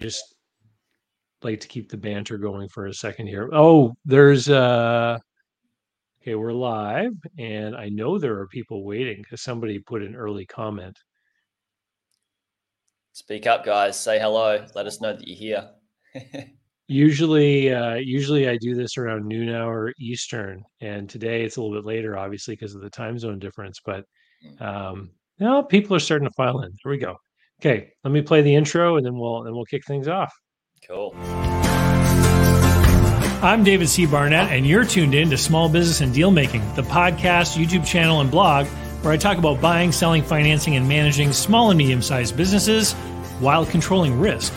just like to keep the banter going for a second here. Oh, there's uh okay, we're live and I know there are people waiting because somebody put an early comment. Speak up, guys. Say hello. Let us know that you're here. usually uh usually I do this around noon hour Eastern and today it's a little bit later obviously because of the time zone difference, but Mm. um now people are starting to file in. Here we go. Okay, let me play the intro and then we'll then we'll kick things off. Cool. I'm David C. Barnett, and you're tuned in to Small Business and Deal Making, the podcast, YouTube channel, and blog where I talk about buying, selling, financing, and managing small and medium sized businesses while controlling risk.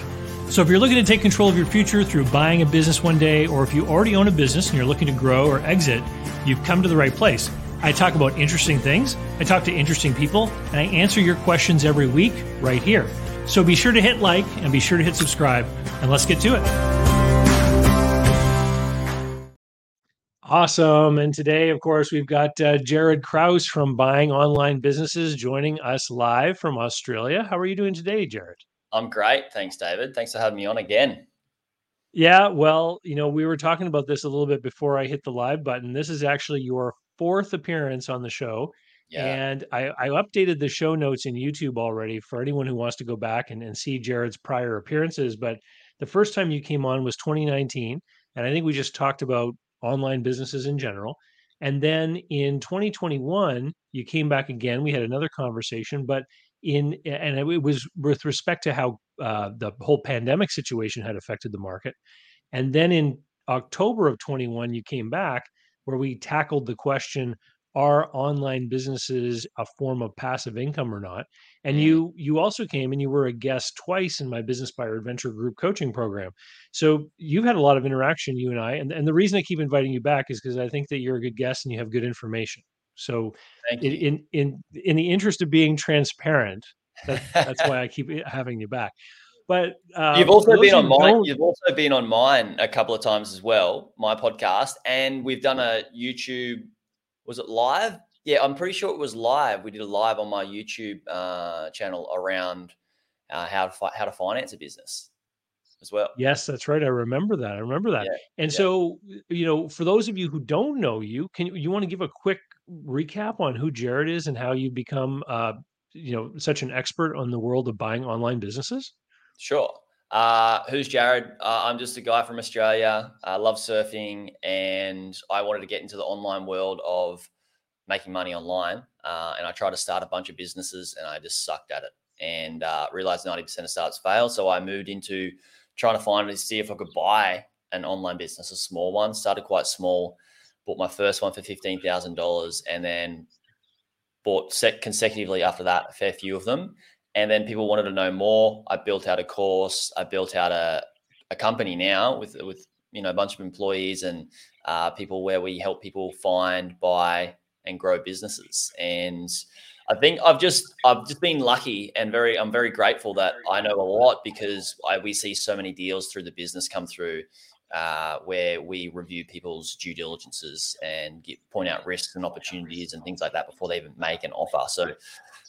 So, if you're looking to take control of your future through buying a business one day, or if you already own a business and you're looking to grow or exit, you've come to the right place. I talk about interesting things, I talk to interesting people, and I answer your questions every week right here. So, be sure to hit like and be sure to hit subscribe, and let's get to it. Awesome. And today, of course, we've got uh, Jaryd Krause from Buying Online Businesses joining us live from Australia. How are you doing today, Jaryd? I'm great. Thanks, David. Thanks for having me on again. Yeah, well, you know, we were talking about this a little bit before I hit the live button. This is actually your fourth appearance on the show. Yeah. And I, I updated the show notes in YouTube already for anyone who wants to go back and, and see Jaryd's prior appearances. But the first time you came on was 2019. And I think we just talked about online businesses in general. And then in 2021, you came back again. We had another conversation, but in and it was with respect to how uh, the whole pandemic situation had affected the market. And then in October of 21, you came back where we tackled the question are online businesses a form of passive income or not? And mm-hmm. you you also came and you were a guest twice in my business buyer adventure group coaching program. So you've had a lot of interaction you and i and, and the reason i keep inviting you back is because i think that you're a good guest and you have good information. So in, in in in the interest of being transparent that, that's why i keep having you back but um, you've also been on mine. You've also been on mine a couple of times as well, my podcast, and we've done a YouTube was it live? Yeah, I'm pretty sure it was live. We did a live on my YouTube uh, channel around uh, how to fi- how to finance a business as well. Yes, that's right. I remember that. I remember that. Yeah, and yeah. so, you know, for those of you who don't know you, can you want to give a quick recap on who Jaryd is and how you become, uh, you know, such an expert on the world of buying online businesses? Sure. Uh, who's Jaryd? Uh, I'm just a guy from Australia. I love surfing, and I wanted to get into the online world of making money online. Uh, and I tried to start a bunch of businesses, and I just sucked at it, and uh, realized 90% of starts fail. So I moved into trying to find and see if I could buy an online business, a small one. Started quite small, bought my first one for fifteen thousand dollars, and then bought consecutively after that a fair few of them and then people wanted to know more. I built out a course. I built out a, a company now with with you know a bunch of employees and uh, people where we help people find, buy, and grow businesses. And I think I've just I've just been lucky and very I'm very grateful that I know a lot because I, we see so many deals through the business come through uh, where we review people's due diligences and get, point out risks and opportunities and things like that before they even make an offer. So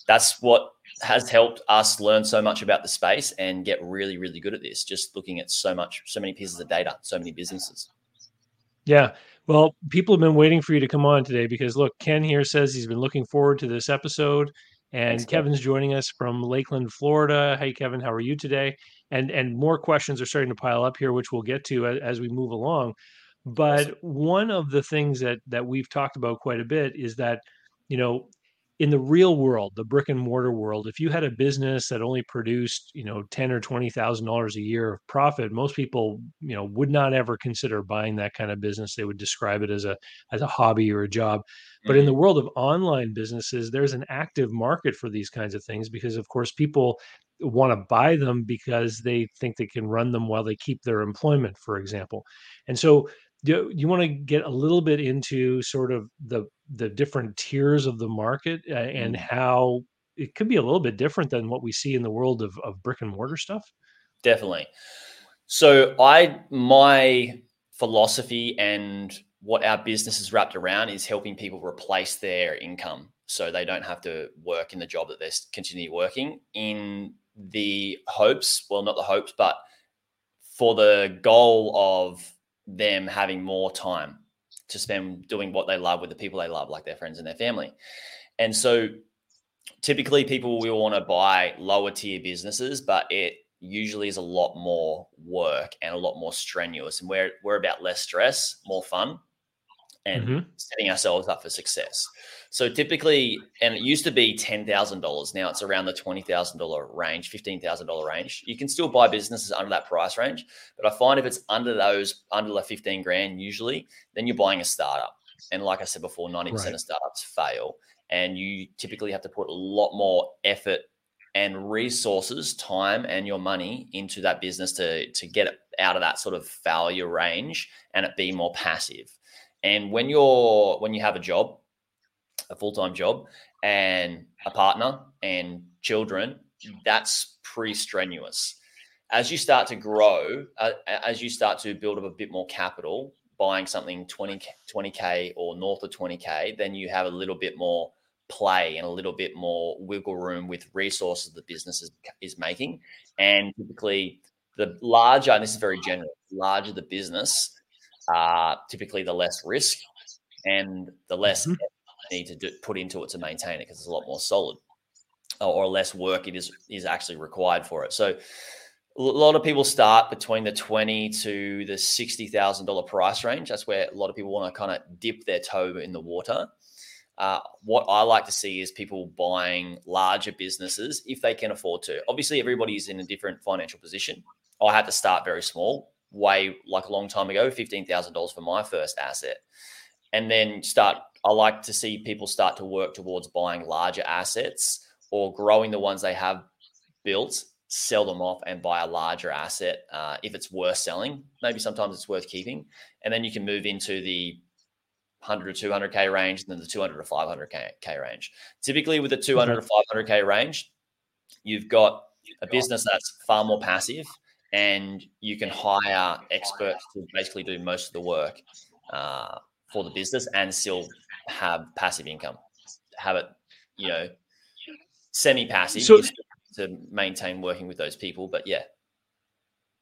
that's what has helped us learn so much about the space and get really, really good at this. Just looking at so much, so many pieces of data, so many businesses. Yeah. Well, people have been waiting for you to come on today because look, Ken here says he's been looking forward to this episode. And Thanks, Kevin's joining us from Lakeland, Florida. Hey, Kevin, how are you today? And and more questions are starting to pile up here, which we'll get to as, as we move along. But awesome. one of the things that that we've talked about quite a bit is that you know in the real world, the brick and mortar world, if you had a business that only produced, you know, ten or twenty thousand dollars a year of profit, most people, you know, would not ever consider buying that kind of business. They would describe it as a as a hobby or a job. Mm-hmm. But in the mm-hmm. world of online businesses, there's an active market for these kinds of things because, of course, people want to buy them because they think they can run them while they keep their employment, for example. And so do you want to get a little bit into sort of the the different tiers of the market uh, and mm. how it could be a little bit different than what we see in the world of, of brick and mortar stuff. Definitely. So i my philosophy and what our business is wrapped around is helping people replace their income so they don't have to work in the job that they're continually working in the hopes well not the hopes but for the goal of them having more time to spend doing what they love with the people they love, like their friends and their family. And so typically people will want to buy lower tier businesses, but it usually is a lot more work and a lot more strenuous. And we're, we're about less stress, more fun, and mm-hmm. setting ourselves up for success. So typically, and it used to be ten thousand dollars. Now it's around the twenty thousand dollar range, fifteen thousand dollar range. You can still buy businesses under that price range, but I find if it's under those, under the fifteen grand, usually, then you're buying a startup. And like I said before, ninety right. percent of startups fail, and you typically have to put a lot more effort and resources, time, and your money into that business to to get it out of that sort of failure range and it be more passive. And when you're when you have a job a full time job and a partner and children, that's pretty strenuous. As you start to grow, uh, as you start to build up a bit more capital, buying something 20, 20K or north of 20K, then you have a little bit more play and a little bit more wiggle room with resources the business is, is making. And typically, the larger, and this is very general, larger the business, uh, typically the less risk and the less mm-hmm need to do, put into it to maintain it because it's a lot more solid or, less work it is is actually required for it. So a lot of people start between the twenty to the sixty thousand dollar price range. That's where a lot of people want to kind of dip their toe in the water. Uh, what I like to see is people buying larger businesses if they can afford to. Obviously, everybody's in a different financial position. I had to start very small, way like a long time ago, fifteen thousand dollars for my first asset, and then start I like to see people start to work towards buying larger assets or growing the ones they have built, sell them off and buy a larger asset uh, if it's worth selling. Maybe sometimes it's worth keeping. And then you can move into the 100 to 200K range and then the 200 to 500K range. Typically, with the 200 to 500K range, you've got a business that's far more passive and you can hire experts to basically do most of the work uh, for the business and still have passive income, have it, you know, semi passive so, to maintain working with those people. But yeah.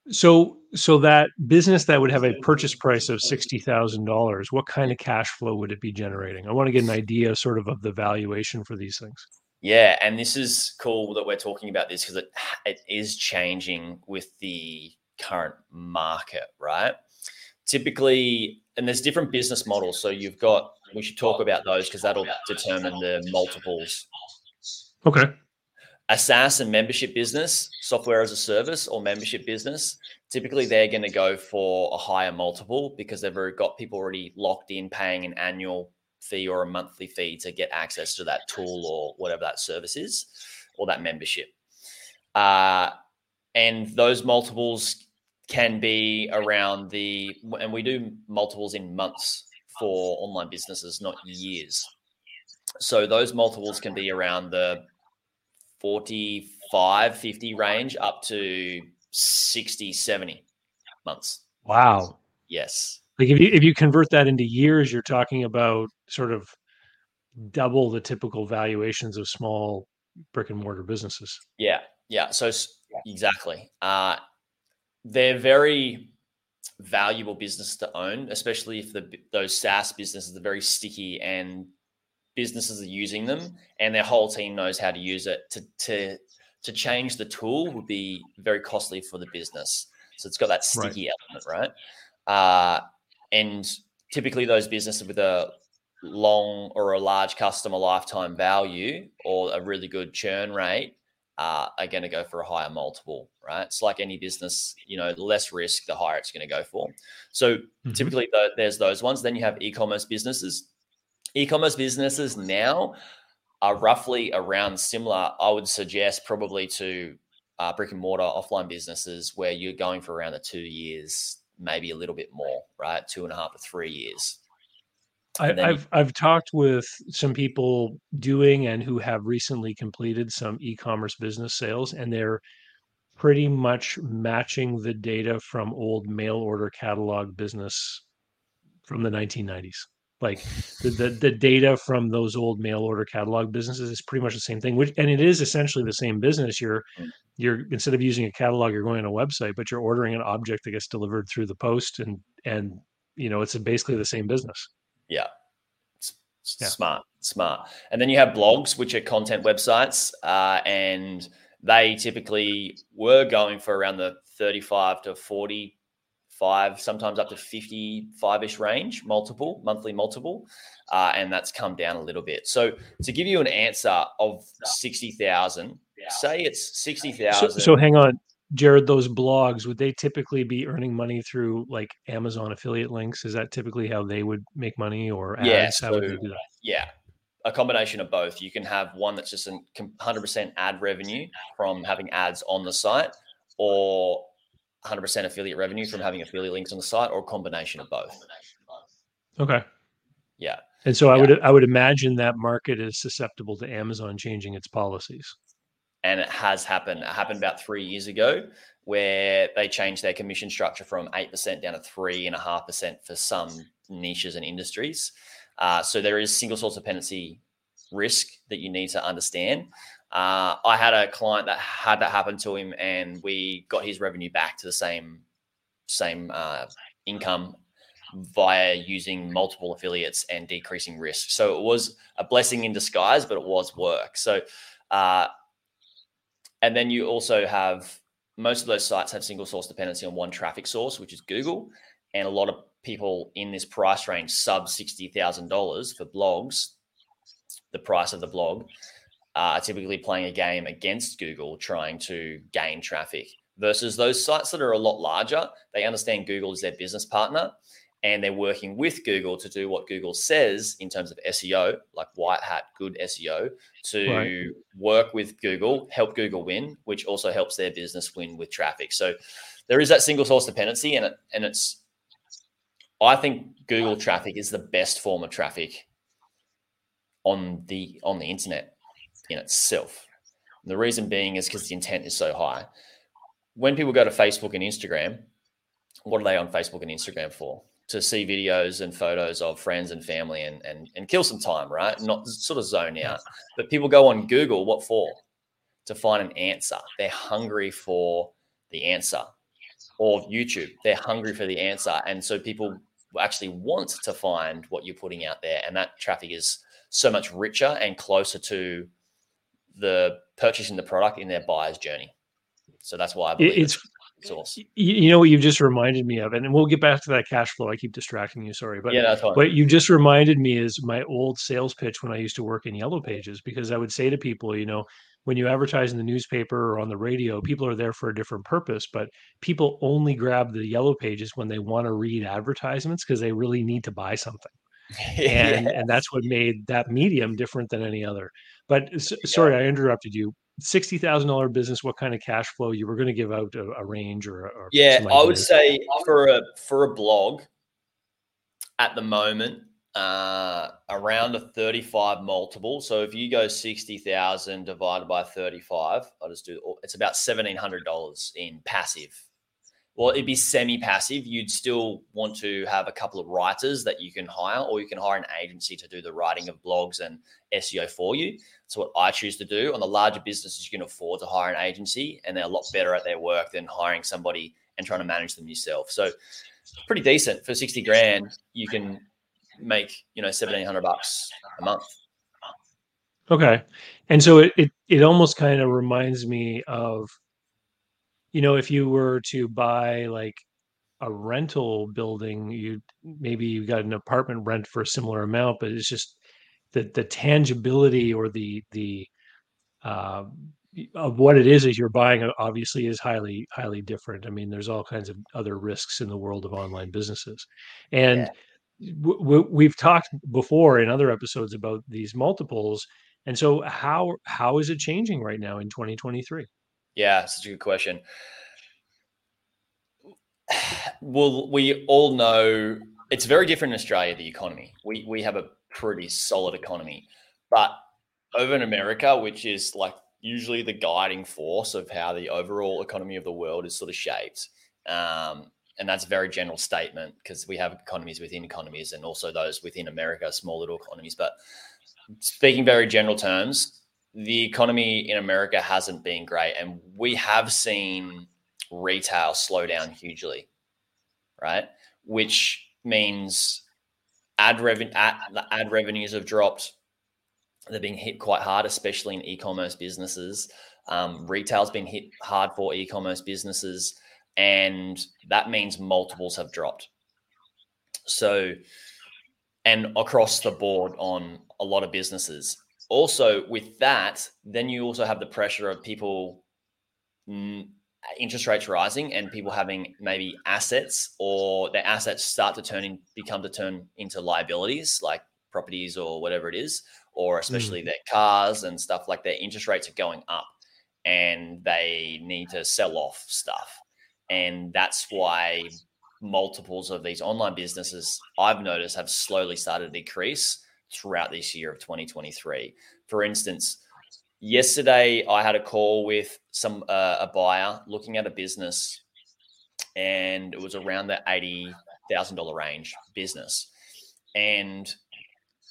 So, so that business that would have a purchase price of sixty thousand dollars, what kind of cash flow would it be generating? I want to get an idea, sort of, of the valuation for these things. Yeah, and this is cool that we're talking about this because it it is changing with the current market, right? Typically, and there's different business models. So you've got we should talk about those because that'll determine the multiples. Okay. A SaaS and membership business, software as a service or membership business, typically they're going to go for a higher multiple because they've already got people already locked in paying an annual fee or a monthly fee to get access to that tool or whatever that service is or that membership. Uh, and those multiples can be around the, and we do multiples in months for online businesses, not years. So those multiples can be around the 45, 50 range up to 60, 70 months. Wow. Yes. Like if you if you convert that into years, you're talking about sort of double the typical valuations of small brick and mortar businesses. Yeah. Yeah. So exactly. Uh they're very valuable business to own, especially if the those SaaS businesses are very sticky and businesses are using them and their whole team knows how to use it to to to change the tool would be very costly for the business. So it's got that sticky right. element, right? Uh, and typically those businesses with a long or a large customer lifetime value or a really good churn rate uh, are going to go for a higher multiple, right? It's like any business, you know, the less risk, the higher it's going to go for. So mm-hmm. typically, the, there's those ones. Then you have e-commerce businesses. E-commerce businesses now are roughly around similar. I would suggest probably to uh, brick and mortar offline businesses where you're going for around the two years, maybe a little bit more, right? Two and a half to three years. I, have I've talked with some people doing and who have recently completed some e-commerce business sales, and they're pretty much matching the data from old mail order catalog business from the 1990s. Like the, the, the data from those old mail order catalog businesses is pretty much the same thing, which and it is essentially the same business. You're hmm. You're instead of using a catalog, you're going on a website, but you're ordering an object that gets delivered through the post, and and you know it's basically the same business. Yeah, yeah. smart, smart. And then you have blogs, which are content websites, uh, and they typically were going for around the 35 to 45, sometimes up to 55 ish range, multiple, monthly multiple. Uh, and that's come down a little bit. So to give you an answer of 60,000, say it's 60,000. So, so hang on. Jaryd, those blogs would they typically be earning money through like Amazon affiliate links? Is that typically how they would make money, or ads? Yeah, so, yeah, a combination of both. You can have one that's just a 100% ad revenue from having ads on the site, or 100% affiliate revenue from having affiliate links on the site, or a combination of both. Okay. Yeah. And so I would I would imagine that market is susceptible to Amazon changing its policies. And it has happened. It happened about three years ago, where they changed their commission structure from eight percent down to three and a half percent for some niches and industries. Uh, so there is single source dependency risk that you need to understand. Uh, I had a client that had that happen to him, and we got his revenue back to the same same uh, income via using multiple affiliates and decreasing risk. So it was a blessing in disguise, but it was work. So, uh, and then you also have most of those sites have single source dependency on one traffic source, which is Google, and a lot of people in this price range, sub $60,000 for blogs, the price of the blog, uh, are typically playing a game against Google trying to gain traffic versus those sites that are a lot larger. They understand Google is their business partner and they're working with Google to do what Google says in terms of SEO, like white hat good SEO, to right. work with Google, help Google win, which also helps their business win with traffic. So there is that single source dependency, and it, and it's I think Google traffic is the best form of traffic on the on the internet in itself. And the reason being is because the intent is so high. When people go to Facebook and Instagram, what are they on Facebook and Instagram for? To see videos and photos of friends and family and and, and kill some time, right? Not sort of zone out. But people go on Google, what for? To find an answer. They're hungry for the answer. Or YouTube, they're hungry for the answer. And so people actually want to find what you're putting out there. And that traffic is so much richer and closer to the purchasing the product in their buyer's journey. So that's why I believe it's, it's source. You know what you've just reminded me of, and we'll get back to that cash flow. I keep distracting you, sorry, but yeah, that's fine. what you just reminded me is my old sales pitch when I used to work in Yellow Pages, because I would say to people, you know, when you advertise in the newspaper or on the radio, people are there for a different purpose, but people only grab the yellow pages when they want to read advertisements because they really need to buy something. and and that's what made that medium different than any other. But yeah. sorry, I interrupted you. Sixty thousand dollar business. What kind of cash flow you were going to give out a, a range or, or yeah? I would say for a for a blog at the moment, uh, around a 35 multiple. So if you go 60,000 divided by 35, I'll just do it's about $1,700 in passive. Well, it'd be semi passive. You'd still want to have a couple of writers that you can hire, or you can hire an agency to do the writing of blogs and SEO for you. That's what I choose to do. On the larger businesses, you can afford to hire an agency, and they're a lot better at their work than hiring somebody and trying to manage them yourself. So, pretty decent for 60 grand. You can make you know seventeen hundred bucks a month. Okay, and so it, it it almost kind of reminds me of, you know, if you were to buy like a rental building, you maybe you got an apartment rent for a similar amount, but it's just the the tangibility or the the uh, of what it is that you're buying obviously is highly highly different. I mean, there's all kinds of other risks in the world of online businesses, and yeah. we've talked before in other episodes about these multiples and so how how is it changing right now in 2023 yeah such a good question well we all know it's very different in australia the economy we we have a pretty solid economy but over in america which is like usually the guiding force of how the overall economy of the world is sort of shaped um, and that's a very general statement because we have economies within economies and also those within America, small little economies. But speaking very general terms, the economy in America hasn't been great, and we have seen retail slow down hugely, right? Which means ad revenue ad, ad revenues have dropped. They're being hit quite hard, especially in e-commerce businesses. Um, retail's been hit hard for e-commerce businesses, and that means multiples have dropped. So, and across the board on a lot of businesses. Also, with that, then you also have the pressure of people mm, interest rates rising and people having maybe assets or their assets start to turn in become to turn into liabilities like properties or whatever it is or especially mm. their cars and stuff like their interest rates are going up and they need to sell off stuff and that's why multiples of these online businesses i've noticed have slowly started to decrease throughout this year of 2023 for instance yesterday I had a call with some uh, a buyer looking at a business, and it was around the eighty thousand dollar range business, and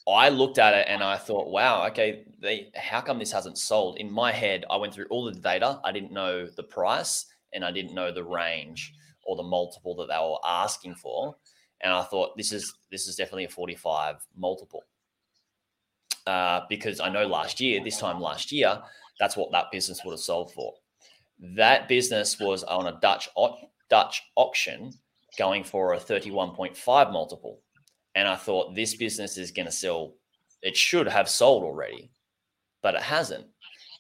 I looked at it and I thought, wow, okay, they, how come this hasn't sold? In my head, I went through all the data. I didn't know the price and I didn't know the range or the multiple that they were asking for. And I thought this is this is definitely a 45 multiple uh, because I know last year, this time last year, that's what that business would have sold for. That business was on a Dutch Dutch auction going for a 31.5 multiple. And I thought this business is going to sell, it should have sold already, but it hasn't.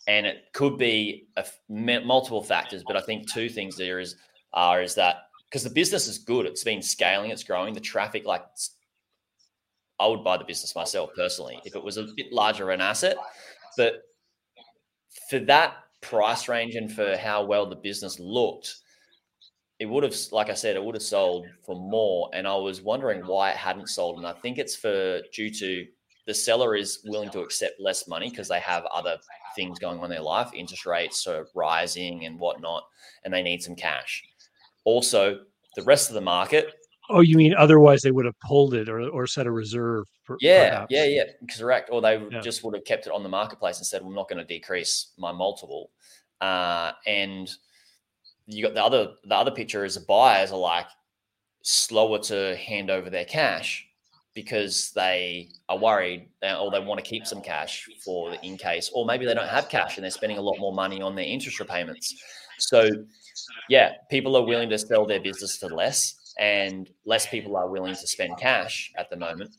And it could be a, multiple factors, but I think two things there is are is that because the business is good, it's been scaling, it's growing, the traffic like I would buy the business myself personally if it was a bit larger an asset. But for that price range and for how well the business looked, it would have, like I said, it would have sold for more. And I was wondering why it hadn't sold. And I think it's for due to the seller is willing to accept less money because they have other things going on in their life, interest rates are rising and whatnot, and they need some cash. Also, the rest of the market Oh, you mean otherwise they would have pulled it or, or set a reserve? For, yeah, perhaps. yeah, yeah, correct. Or they yeah. just would have kept it on the marketplace and said, well, "I'm not going to decrease my multiple." Uh, and you got the other the other picture is the buyers are like slower to hand over their cash because they are worried or they want to keep some cash for the in case, or maybe they don't have cash and they're spending a lot more money on their interest repayments. So, yeah, people are willing to sell their business to less and less people are willing to spend cash at the moment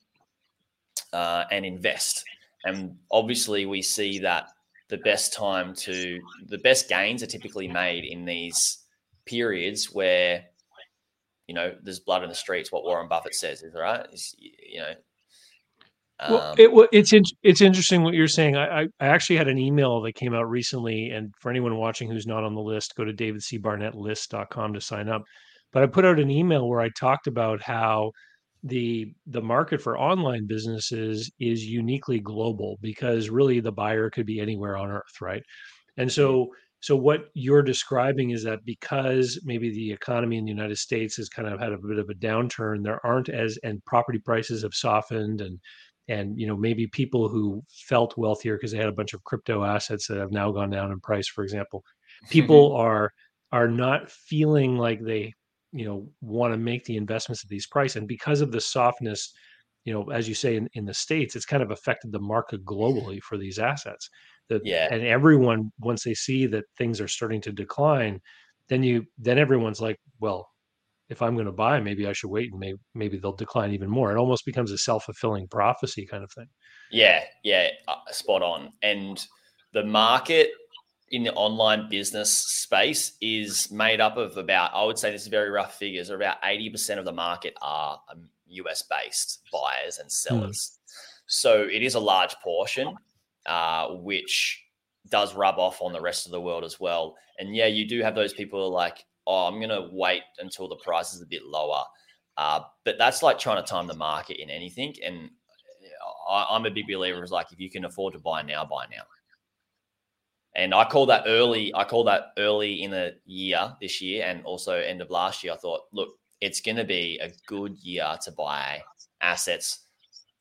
uh, and invest. And obviously, we see that the best time to the best gains are typically made in these periods where you know there's blood in the streets. What Warren Buffett says is right. Is you know. Um, well, it, it's in, it's interesting what you're saying. I, I actually had an email that came out recently, and for anyone watching who's not on the list, go to davidcbarnettlist.com to sign up but I put out an email where I talked about how the the market for online businesses is uniquely global because really the buyer could be anywhere on earth, right? And mm-hmm. so so what you're describing is that because maybe the economy in the United States has kind of had a bit of a downturn, there aren't as and property prices have softened and and you know maybe people who felt wealthier because they had a bunch of crypto assets that have now gone down in price, for example, people are are not feeling like they you know want to make the investments at these price and because of the softness you know as you say in, in the states it's kind of affected the market globally for these assets. That yeah. and everyone once they see that things are starting to decline then you then everyone's like well if i'm going to buy maybe i should wait and maybe maybe they'll decline even more. It almost becomes a self-fulfilling prophecy kind of thing. Yeah yeah uh, spot on. And the market in the online business space is made up of about, I would say this is very rough figures, about 80% of the market are US um, based buyers and hmm. sellers. Mm. So it is a large portion, uh, which does rub off on the rest of the world as well. And yeah, you do have those people who are like, oh, I'm going to wait until the price is a bit lower. Uh, but that's like trying to time the market in anything. And I, am a big believer is like, if you can afford to buy now, buy now. And I call that early. I call that early in the year this year, and also end of last year. I thought, look, it's going to be a good year to buy assets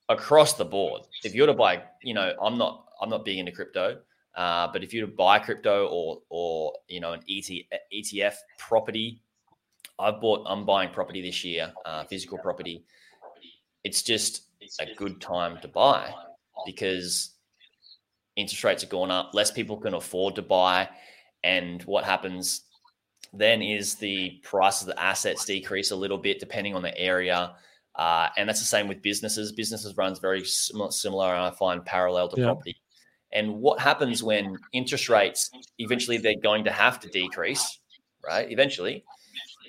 across the board. If you're to buy, you know, I'm not, I'm not big into crypto. Uh, but if you to buy crypto or or you know an ET, ETF property, I've bought. I'm buying property this year, uh, physical property. It's just a good time to buy because interest rates are going up. Less people can afford to buy, and what happens then is the price of the assets decrease a little bit depending on the area. Uh, and that's the same with businesses. Businesses runs very similar, and I find parallel to yeah. property. And what happens when interest rates eventually they're going to have to decrease, right? Eventually,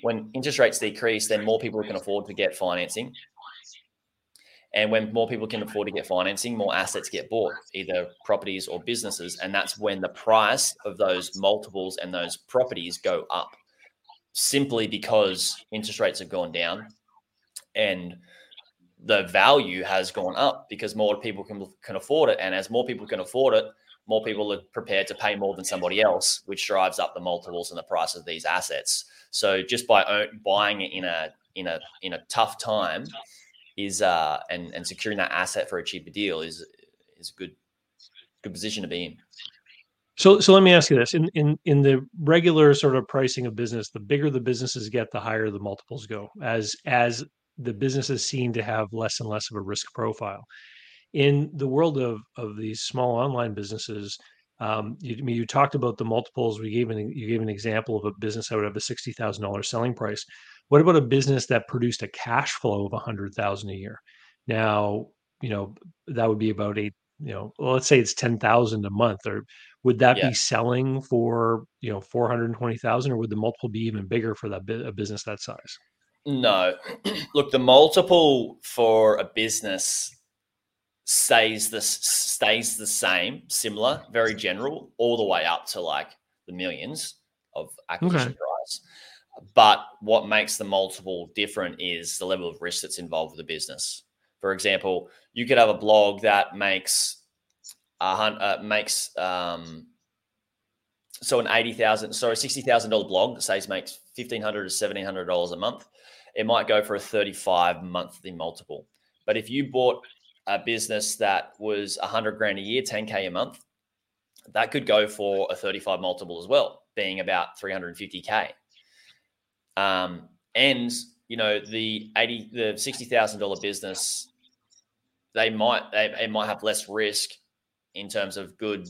when interest rates decrease, then more people can afford to get financing. And when more people can afford to get financing, more assets get bought, either properties or businesses. And that's when the price of those multiples and those properties go up simply because interest rates have gone down and the value has gone up because more people can, can afford it. And as more people can afford it, more people are prepared to pay more than somebody else, which drives up the multiples and the price of these assets. So just by buying it in a in a in a tough time, is uh and and securing that asset for a cheaper deal is is a good good position to be in. So so let me ask you this. In in in the regular sort of pricing of business, the bigger the businesses get, the higher the multiples go as as the businesses seem to have less and less of a risk profile. In the world of of these small online businesses, um, you, I mean, you talked about the multiples. We gave an you gave an example of a business that would have a sixty thousand dollars selling price. What about a business that produced a cash flow of a hundred thousand a year? Now, you know, that would be about eight. You know, well, let's say it's ten thousand a month, or would that yeah. be selling for you know four hundred twenty thousand, or would the multiple be even bigger for that a business that size? No, look, the multiple for a business stays the stays the same, similar, very general, all the way up to like the millions of acquisition okay. price. But what makes the multiple different is the level of risk that's involved with the business. For example, you could have a blog that makes a uh, makes um, so an eighty thousand, sorry, sixty thousand dollar blog that says makes fifteen hundred to seventeen hundred dollars a month. It might go for a thirty five monthly multiple. But if you bought a business that was a hundred grand a year, ten k a month, that could go for a thirty five multiple as well, being about three hundred and fifty k. Um, and you know the eighty, the sixty thousand dollar business, they might they, they might have less risk in terms of good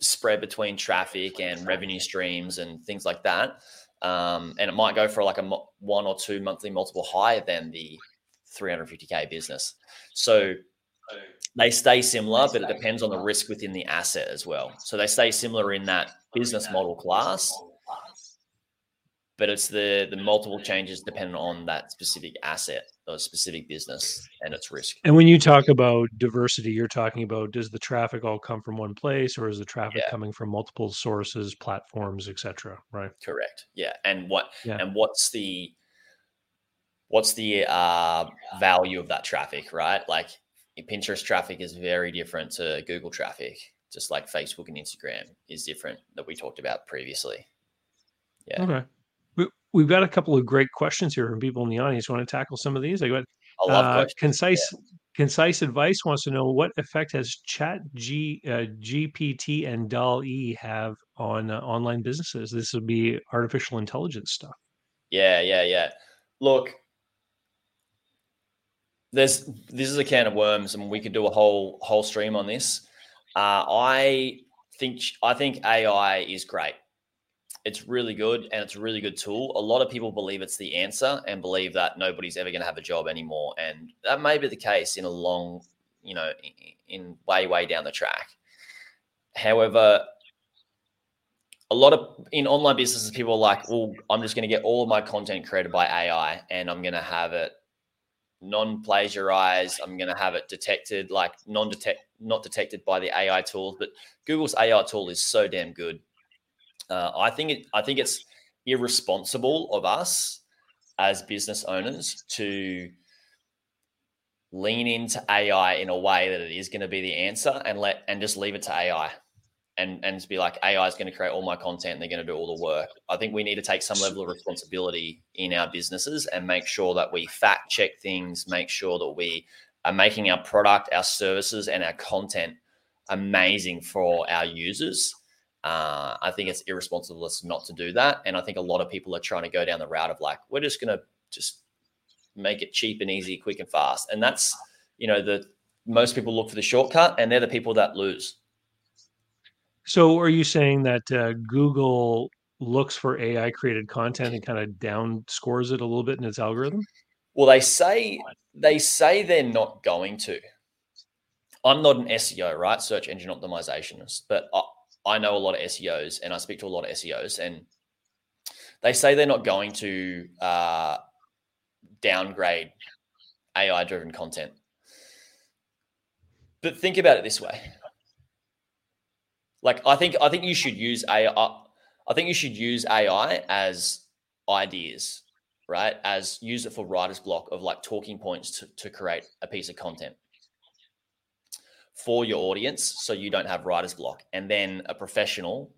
spread between traffic and revenue streams and things like that. Um, and it might go for like a mo- one or two monthly multiple higher than the 350k business. So they stay similar, but it depends on the risk within the asset as well. So they stay similar in that business model class, but it's the the multiple changes dependent on that specific asset or specific business and its risk. And when you talk about diversity, you're talking about does the traffic all come from one place or is the traffic yeah. coming from multiple sources, platforms, etc. Right. Correct. Yeah. And what yeah. and what's the what's the uh, value of that traffic, right? Like Pinterest traffic is very different to Google traffic, just like Facebook and Instagram is different that we talked about previously. Yeah. Okay. We've got a couple of great questions here from people in the audience. Want to tackle some of these? I got uh, concise yeah. concise advice wants to know what effect has Chat G uh, GPT and DAL E have on uh, online businesses. This would be artificial intelligence stuff. Yeah, yeah, yeah. Look, there's this is a can of worms, and we could do a whole whole stream on this. Uh, I think I think AI is great. It's really good and it's a really good tool. A lot of people believe it's the answer and believe that nobody's ever going to have a job anymore. And that may be the case in a long, you know, in way, way down the track. However, a lot of in online businesses, people are like, well, I'm just going to get all of my content created by AI and I'm going to have it non-plagiarized. I'm going to have it detected, like non-detect, not detected by the AI tools. But Google's AI tool is so damn good uh, I think it, I think it's irresponsible of us as business owners to lean into AI in a way that it is going to be the answer and let and just leave it to AI and and be like AI is going to create all my content and they're going to do all the work. I think we need to take some level of responsibility in our businesses and make sure that we fact check things, make sure that we are making our product, our services, and our content amazing for our users. Uh, I think it's irresponsible not to do that. And I think a lot of people are trying to go down the route of like, we're just going to just make it cheap and easy, quick and fast. And that's, you know, the most people look for the shortcut and they're the people that lose. So are you saying that uh, Google looks for AI created content and kind of down scores it a little bit in its algorithm? Well, they say they say they're not going to. I'm not an SEO, right? Search engine optimizationist, but I, I know a lot of SEOs and I speak to a lot of SEOs, and they say they're not going to uh, downgrade AI driven content. But think about it this way. Like I think I think you should use AI. I think you should use AI as ideas, right? As use it for writer's block of like talking points to, to create a piece of content for your audience so you don't have writer's block. And then a professional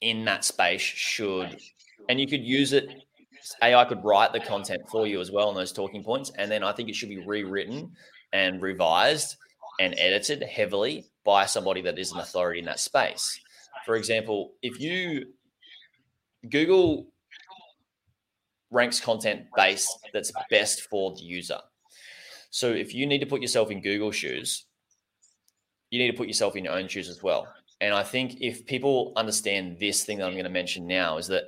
in that space should, and you could use it, AI could write the content for you as well on those talking points. And then I think it should be rewritten and revised and edited heavily by somebody that is an authority in that space. For example, if you Google ranks content based that's best for the user. So if you need to put yourself in Google shoes, you need to put yourself in your own shoes as well. And I think if people understand this thing that I'm going to mention now, is that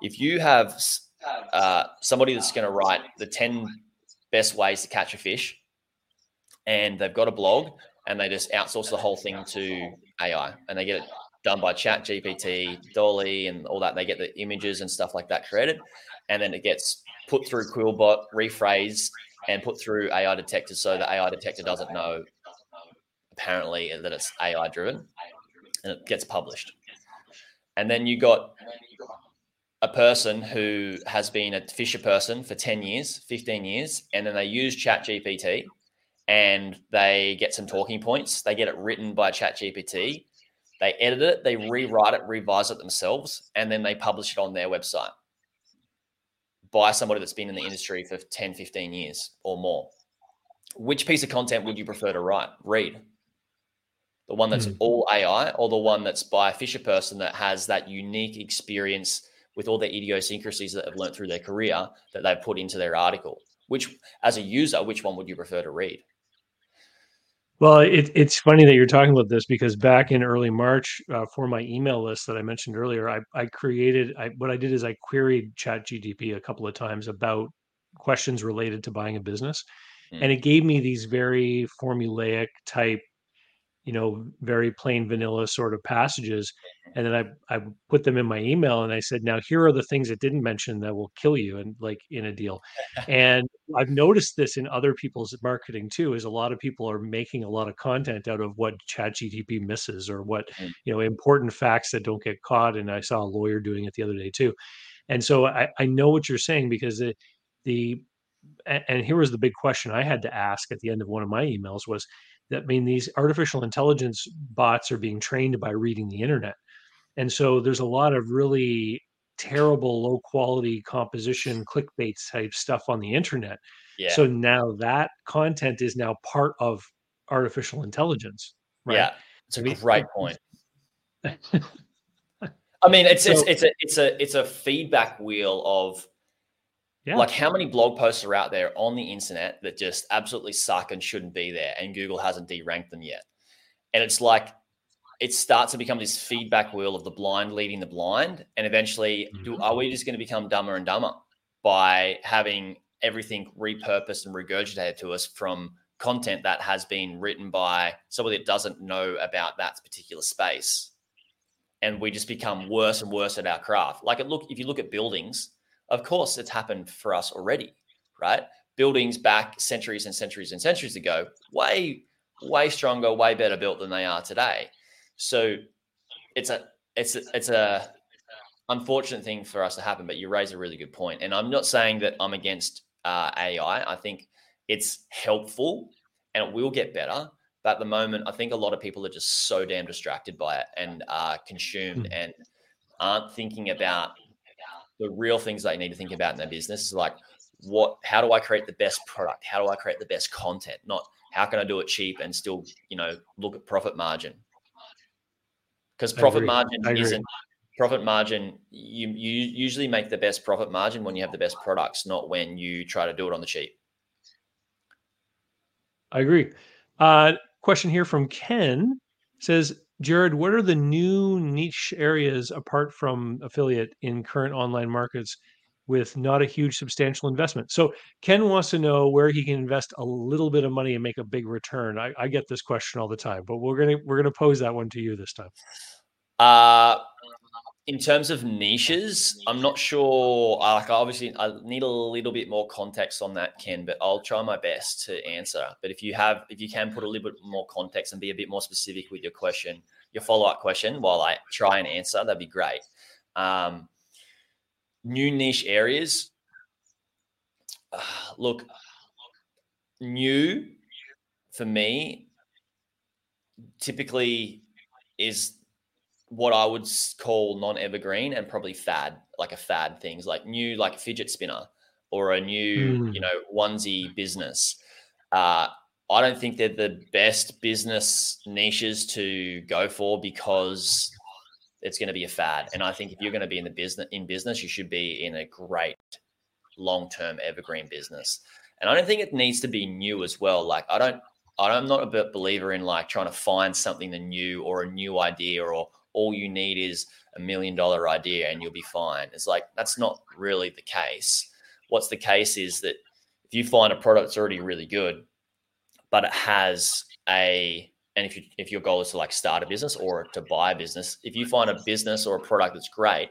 if you have uh, somebody that's going to write the 10 best ways to catch a fish and they've got a blog and they just outsource the whole thing to AI and they get it done by chat GPT, DALL-E and all that. They get the images and stuff like that created. And then it gets put through Quillbot, rephrased, and put through AI detector so the AI detector doesn't know apparently that it's AI driven and it gets published. And then you got a person who has been a Fisher person for 10 years, 15 years, and then they use Chat GPT and they get some talking points. They get it written by Chat GPT. They edit it, they rewrite it, revise it themselves, and then they publish it on their website by somebody that's been in the industry for 10, 15 years or more. Which piece of content would you prefer to write, read? The one that's mm. all AI or the one that's by a Fisher person that has that unique experience with all the idiosyncrasies that they've learned through their career that they've put into their article. Which, as a user, which one would you prefer to read? Well, it, it's funny that you're talking about this because back in early March, uh, for my email list that I mentioned earlier, I, I created. I, what I did is I queried ChatGPT a couple of times about questions related to buying a business, mm. and it gave me these very formulaic type you know, very plain vanilla sort of passages. And then I, I put them in my email and I said, now here are the things it didn't mention that will kill you and like in a deal. and I've noticed this in other people's marketing too, is a lot of people are making a lot of content out of what chat GTP misses or what, mm. you know, important facts that don't get caught. And I saw a lawyer doing it the other day too. And so I, I know what you're saying because the, the, and here was the big question I had to ask at the end of one of my emails was, that mean these artificial intelligence bots are being trained by reading the internet. And so there's a lot of really terrible low quality composition clickbait type stuff on the internet. Yeah. so now that content is now part of artificial intelligence right? Yeah. It's a great point. i mean it's, so, it's it's a it's a it's a feedback wheel of yeah. Like how many blog posts are out there on the internet that just absolutely suck and shouldn't be there, and Google hasn't deranked them yet. And it's like it starts to become this feedback wheel of the blind leading the blind, and eventually, mm-hmm. do are we just going to become dumber and dumber by having everything repurposed and regurgitated to us from content that has been written by somebody that doesn't know about that particular space? And we just become worse and worse at our craft. Like it look, if you look at buildings, of course, it's happened for us already, right? Buildings back centuries and centuries and centuries ago, way, way stronger, way better built than they are today. So it's a, it's a, it's a unfortunate thing for us to happen. But you raise a really good point, and I'm not saying that I'm against uh, AI. I think it's helpful and it will get better. But at the moment, I think a lot of people are just so damn distracted by it and are consumed mm. and aren't thinking about the real things they need to think about in their business is like what how do I create the best product? How do I create the best content? Not how can I do it cheap and still, you know, look at profit margin? Because profit margin isn't profit margin. You you usually make the best profit margin when you have the best products, not when you try to do it on the cheap. I agree. Uh, question here from Ken says, Jaryd, what are the new niche areas apart from affiliate in current online markets with not a huge substantial investment? So Ken wants to know where he can invest a little bit of money and make a big return. I, I get this question all the time, but we're gonna we're gonna pose that one to you this time. Uh in terms of niches, I'm not sure. Like, obviously, I need a little bit more context on that, Ken. But I'll try my best to answer. But if you have, if you can put a little bit more context and be a bit more specific with your question, your follow up question, while I try and answer, that'd be great. Um, new niche areas. Uh, look, new for me typically is what I would call non-evergreen and probably fad, like a fad things like new, like a fidget spinner or a new, mm. you know, onesie business. Uh, I don't think they're the best business niches to go for because it's going to be a fad. And I think if you're going to be in the business in business, you should be in a great long-term evergreen business. And I don't think it needs to be new as well. Like I don't, I'm not a believer in like trying to find something new or a new idea or all you need is a million dollar idea and you'll be fine. It's like that's not really the case. What's the case is that if you find a product that's already really good, but it has a and if you if your goal is to like start a business or to buy a business, if you find a business or a product that's great,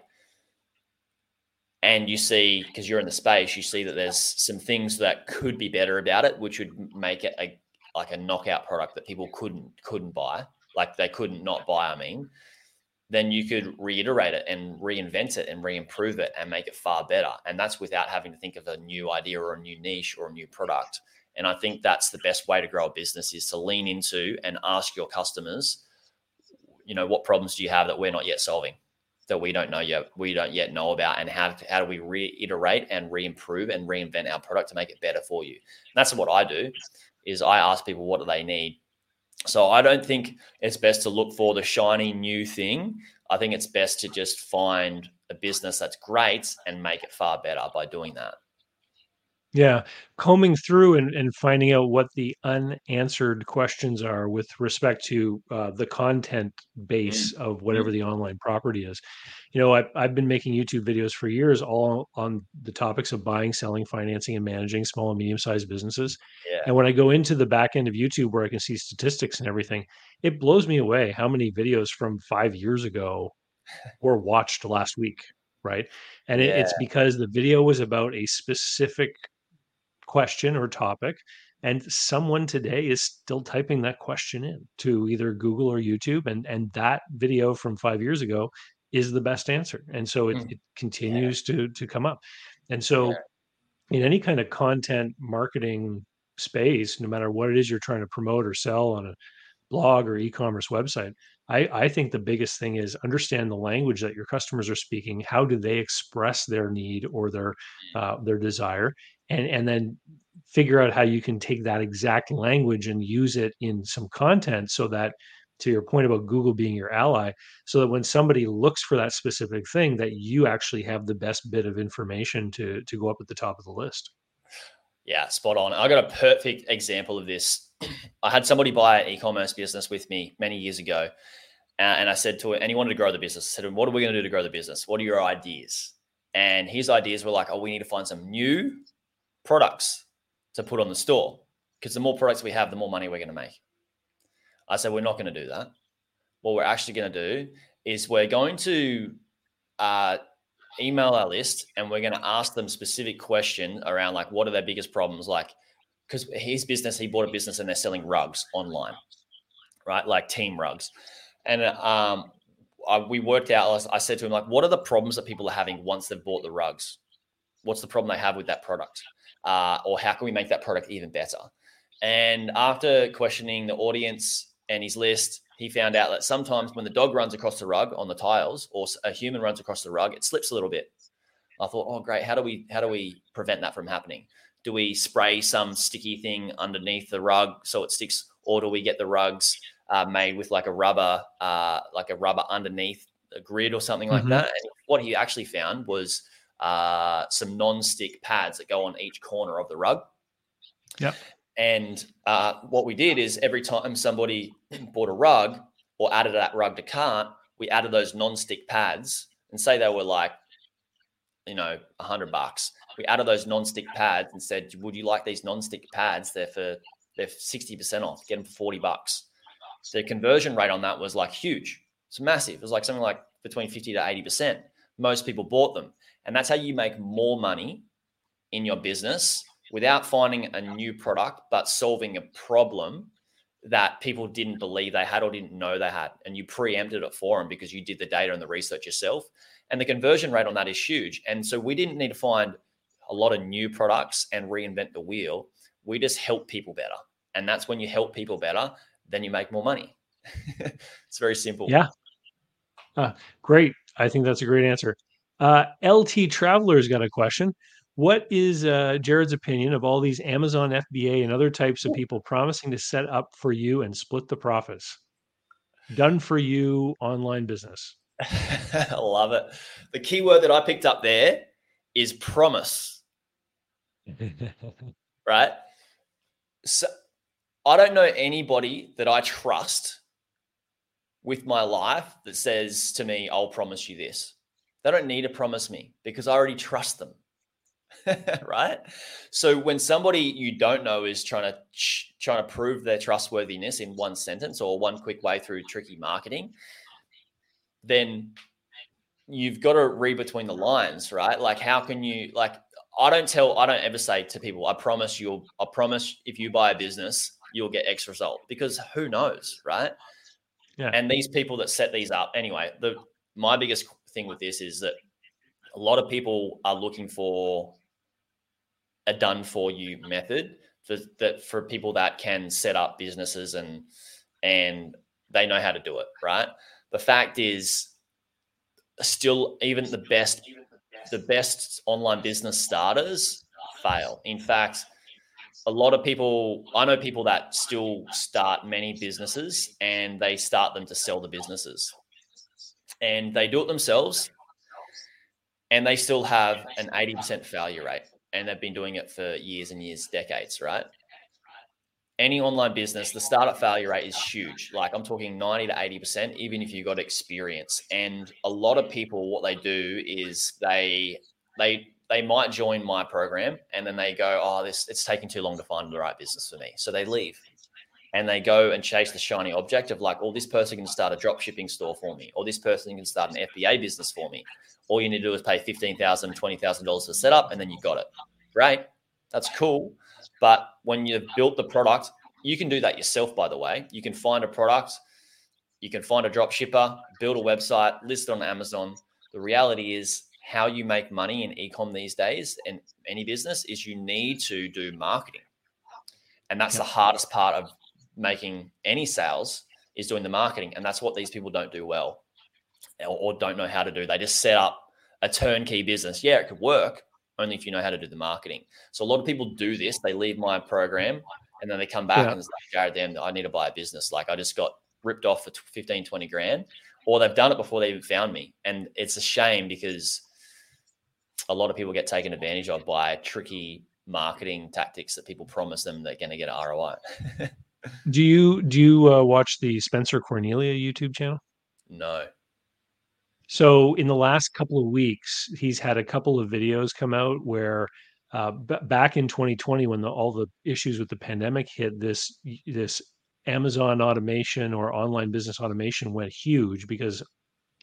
and you see because you're in the space, you see that there's some things that could be better about it, which would make it a like a knockout product that people couldn't couldn't buy, like they couldn't not buy. I mean, then you could reiterate it and reinvent it and re-improve it and make it far better. And that's without having to think of a new idea or a new niche or a new product. And I think that's the best way to grow a business is to lean into and ask your customers, you know, what problems do you have that we're not yet solving, that we don't know yet, we don't yet know about, and how how do we reiterate and re-improve and reinvent our product to make it better for you? And that's what I do. Is I ask people what do they need so I don't think it's best to look for the shiny new thing. I think it's best to just find a business that's great and make it far better by doing that. Yeah, combing through and, and finding out what the unanswered questions are with respect to uh, the content base mm-hmm. of whatever the online property is. You know, I've, I've been making YouTube videos for years, all on the topics of buying, selling, financing, and managing small and medium sized businesses. Yeah. And when I go into the back end of YouTube where I can see statistics and everything, it blows me away how many videos from five years ago were watched last week right? And it, it's because the video was about a specific question or topic and someone today is still typing that question in to either google or youtube and and that video from five years ago is the best answer and so it, mm. it continues yeah. to to come up and so yeah. in any kind of content marketing space no matter what it is you're trying to promote or sell on a blog or e-commerce website I, I think the biggest thing is understand the language that your customers are speaking how do they express their need or their mm. uh, their desire and and then figure out how you can take that exact language and use it in some content so that to your point about google being your ally so that when somebody looks for that specific thing that you actually have the best bit of information to to go up at the top of the list yeah spot on i got a perfect example of this i had somebody buy an e-commerce business with me many years ago and i said to him and he wanted to grow the business I said what are we going to do to grow the business what are your ideas and his ideas were like oh we need to find some new products to put on the store because the more products we have, the more money we're going to make. I said, we're not going to do that. What we're actually going to do is we're going to uh, email our list and we're going to ask them specific questions around like, what are their biggest problems? Like, because his business, he bought a business and they're selling rugs online, right? Like team rugs. And um, I, we worked out, I said to him, like, what are the problems that people are having once they've bought the rugs? What's the problem they have with that product? uh, or how can we make that product even better? And after questioning the audience and his list, he found out that sometimes when the dog runs across the rug on the tiles or a human runs across the rug, it slips a little bit. I thought, oh great, how do we how do we prevent that from happening? Do we spray some sticky thing underneath the rug so it sticks, or do we get the rugs uh, made with like a rubber, uh, like a rubber underneath a grid or something like mm-hmm. that? And what he actually found was uh, some non-stick pads that go on each corner of the rug. Yep. And uh, what we did is every time somebody bought a rug or added that rug to cart, we added those non-stick pads and say they were like, you know, a hundred bucks. We added those non-stick pads and said, "Would you like these non-stick pads? They're for they're sixty percent off. Get them for forty bucks." The conversion rate on that was like huge. It's massive. It was like something like between fifty to eighty percent. Most people bought them, and that's how you make more money in your business without finding a new product, but solving a problem that people didn't believe they had or didn't know they had. And you preempted it for them because you did the data and the research yourself. And the conversion rate on that is huge. And so we didn't need to find a lot of new products and reinvent the wheel. We just help people better. And that's when you help people better, then you make more money. it's very simple. Yeah. Uh, great. I think that's a great answer. Uh, LT Traveler's got a question. What is uh, Jaryd's opinion of all these Amazon FBA and other types of people promising to set up for you and split the profits? Done for you online business. I love it. The key word that I picked up there is promise. right? So I don't know anybody that I trust with my life that says to me, I'll promise you this. They don't need to promise me because I already trust them. right? So when somebody you don't know is trying to trying to prove their trustworthiness in one sentence or one quick way through tricky marketing, then you've got to read between the lines, right? Like how can you like I don't tell I don't ever say to people, I promise you'll I promise if you buy a business, you'll get X result because who knows, right? Yeah. And these people that set these up anyway, the my biggest thing with this is that a lot of people are looking for a done for you method for that for people that can set up businesses and and they know how to do it right the fact is still even the best the best online business starters fail in fact a lot of people i know people that still start many businesses and they start them to sell the businesses and they do it themselves and they still have an 80% failure rate and they've been doing it for years and years, decades, right? Any online business, the startup failure rate is huge. Like I'm talking 90 to 80%, even if you've got experience. And a lot of people, what they do is they they they might join my program and then they go, oh, this it's taking too long to find the right business for me. So they leave and they go and chase the shiny object of like, oh, this person can start a drop shipping store for me, or this person can start an FBA business for me. All you need to do is pay $15,000, $20,000 for setup, and then you got it. Great. That's cool. But when you've built the product, you can do that yourself, by the way. You can find a product, you can find a drop shipper, build a website, list it on Amazon. The reality is, how you make money in ecom these days and any business is you need to do marketing. And that's the hardest part of making any sales is doing the marketing. And that's what these people don't do well or, or don't know how to do. They just set up a turnkey business. Yeah, it could work only if you know how to do the marketing. So a lot of people do this. They leave my program and then they come back yeah. and it's like, Jaryd, damn, I need to buy a business. Like I just got ripped off for 15, 20 grand. Or they've done it before they even found me. And it's a shame because a lot of people get taken advantage of by tricky marketing tactics that people promise them they're going to get an ROI. do you do you uh, watch the Spencer Cornelia YouTube channel? No. So in the last couple of weeks, he's had a couple of videos come out where uh, b- back in 2020, when the, all the issues with the pandemic hit, this this Amazon automation or online business automation went huge because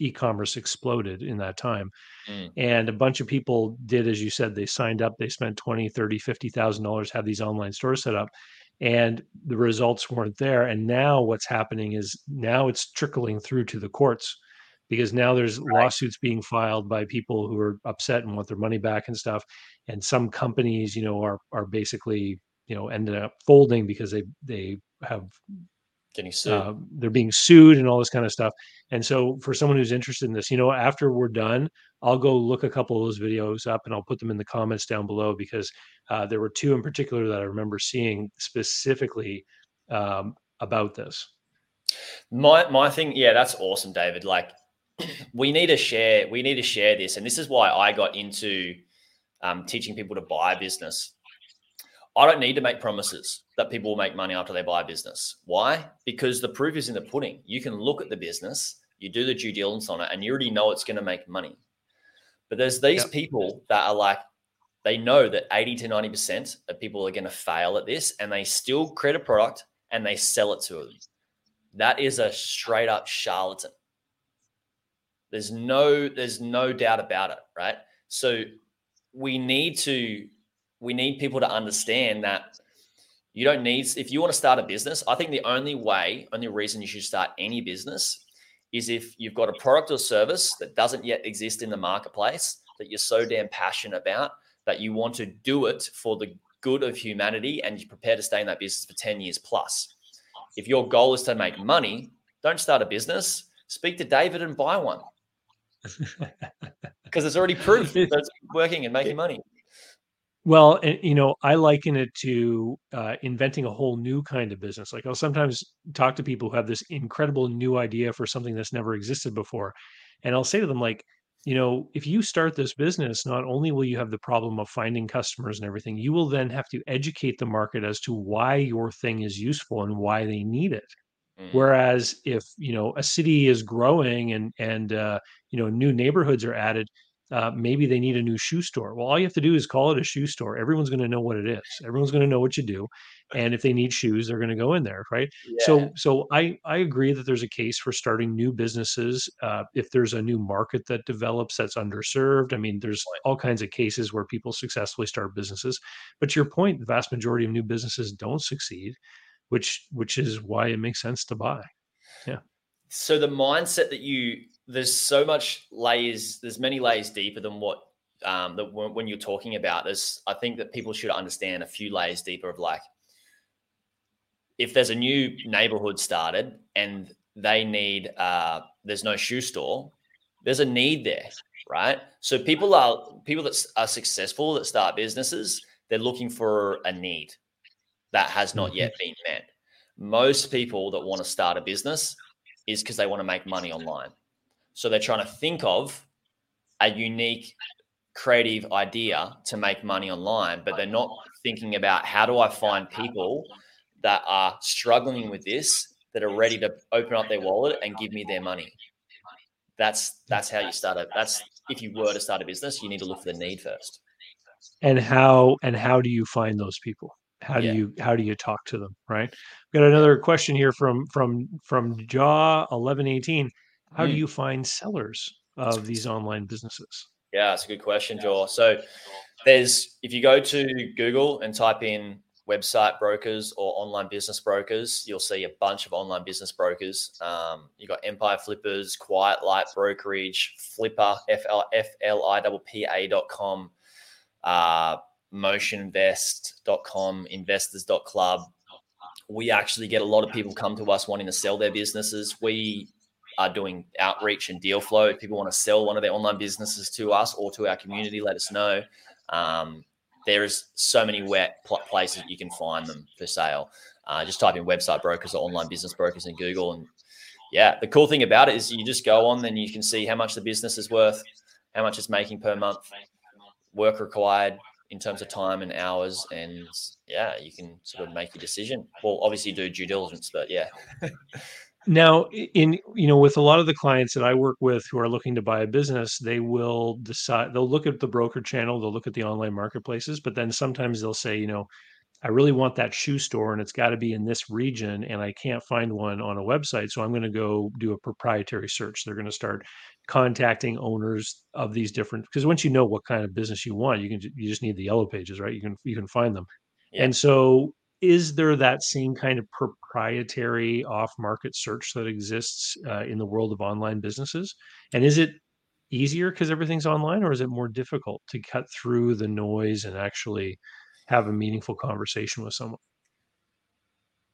e-commerce exploded in that time mm. and a bunch of people did as you said they signed up they spent 20 30 50 thousand dollars have these online stores set up and the results weren't there and now what's happening is now it's trickling through to the courts because now there's right. lawsuits being filed by people who are upset and want their money back and stuff and some companies you know are are basically you know ended up folding because they they have getting sued uh, they're being sued and all this kind of stuff And so for someone who's interested in this, you know, after we're done, I'll go look a couple of those videos up and I'll put them in the comments down below because uh, there were two in particular that I remember seeing specifically um, about this. My my thing, yeah, that's awesome, David. Like we need to share, we need to share this, and this is why I got into um, teaching people to buy a business. I don't need to make promises that people will make money after they buy a business. Why? Because the proof is in the pudding. You can look at the business, you do the due diligence on it, and you already know it's going to make money. But there's these yep. people that are like, they know that 80 to 90% of people are going to fail at this, and they still create a product and they sell it to them. That is a straight up charlatan. There's no, there's no doubt about it, right? So we need to we need people to understand that you don't need if you want to start a business i think the only way only reason you should start any business is if you've got a product or service that doesn't yet exist in the marketplace that you're so damn passionate about that you want to do it for the good of humanity and you're prepared to stay in that business for 10 years plus. If your goal is to make money don't start a business. Speak to david and buy one because it's already proof that it's working and making money well, and, you know, I liken it to uh, inventing a whole new kind of business. Like I'll sometimes talk to people who have this incredible new idea for something that's never existed before, and I'll say to them like, you know, if you start this business, not only will you have the problem of finding customers and everything, you will then have to educate the market as to why your thing is useful and why they need it. Mm. Whereas if you know a city is growing and and uh, you know new neighborhoods are added, uh, maybe they need a new shoe store. Well, all you have to do is call it a shoe store. Everyone's going to know what it is. Everyone's going to know what you do, and if they need shoes, they're going to go in there, right? Yeah. So, so I I agree that there's a case for starting new businesses uh, if there's a new market that develops that's underserved. I mean, there's all kinds of cases where people successfully start businesses, but to your point, the vast majority of new businesses don't succeed, which which is why it makes sense to buy. Yeah. So the mindset that you there's so much layers. There's many layers deeper than what um, that when you're talking about this. I think that people should understand a few layers deeper of like if there's a new neighborhood started and they need uh, there's no shoe store, there's a need there, right? So people are people that are successful that start businesses. They're looking for a need that has not yet mm-hmm. been met. Most people that want to start a business is because they want to make money online. So they're trying to think of a unique creative idea to make money online, but they're not thinking about how do I find people that are struggling with this that are ready to open up their wallet and give me their money. That's that's how you start it. That's if you were to start a business, you need to look for the need first. And how and how do you find those people? How do yeah. you how do you talk to them? Right. We've got another question here from from from Jaw eleven eighteen. How mm. do you find sellers of these online businesses? Yeah, that's a good question, Joe. So there's if you go to Google and type in website brokers or online business brokers, you'll see a bunch of online business brokers. Um, you got Empire Flippers, Quiet Light Brokerage, Flippa, F L F L I W P A dot com, uh, motioninvest.com, investors.club. We actually get a lot of people come to us wanting to sell their businesses. We are doing outreach and deal flow. If people want to sell one of their online businesses to us or to our community, let us know. Um, there is so many wet places you can find them for sale. Uh, just type in website brokers or online business brokers in Google. And yeah, the cool thing about it is you just go on, then you can see how much the business is worth, how much it's making per month, work required in terms of time and hours. And yeah, you can sort of make your decision. Well, obviously do due diligence, but yeah. Now, in you know, with a lot of the clients that I work with who are looking to buy a business, they will decide they'll look at the broker channel, they'll look at the online marketplaces, but then sometimes they'll say, you know, I really want that shoe store and it's got to be in this region and I can't find one on a website, so I'm going to go do a proprietary search. They're going to start contacting owners of these different because once you know what kind of business you want, you can you just need the yellow pages, right? You can you can find them. Yeah. And so is there that same kind of proprietary off-market search that exists uh, in the world of online businesses? And is it easier because everything's online, or is it more difficult to cut through the noise and actually have a meaningful conversation with someone?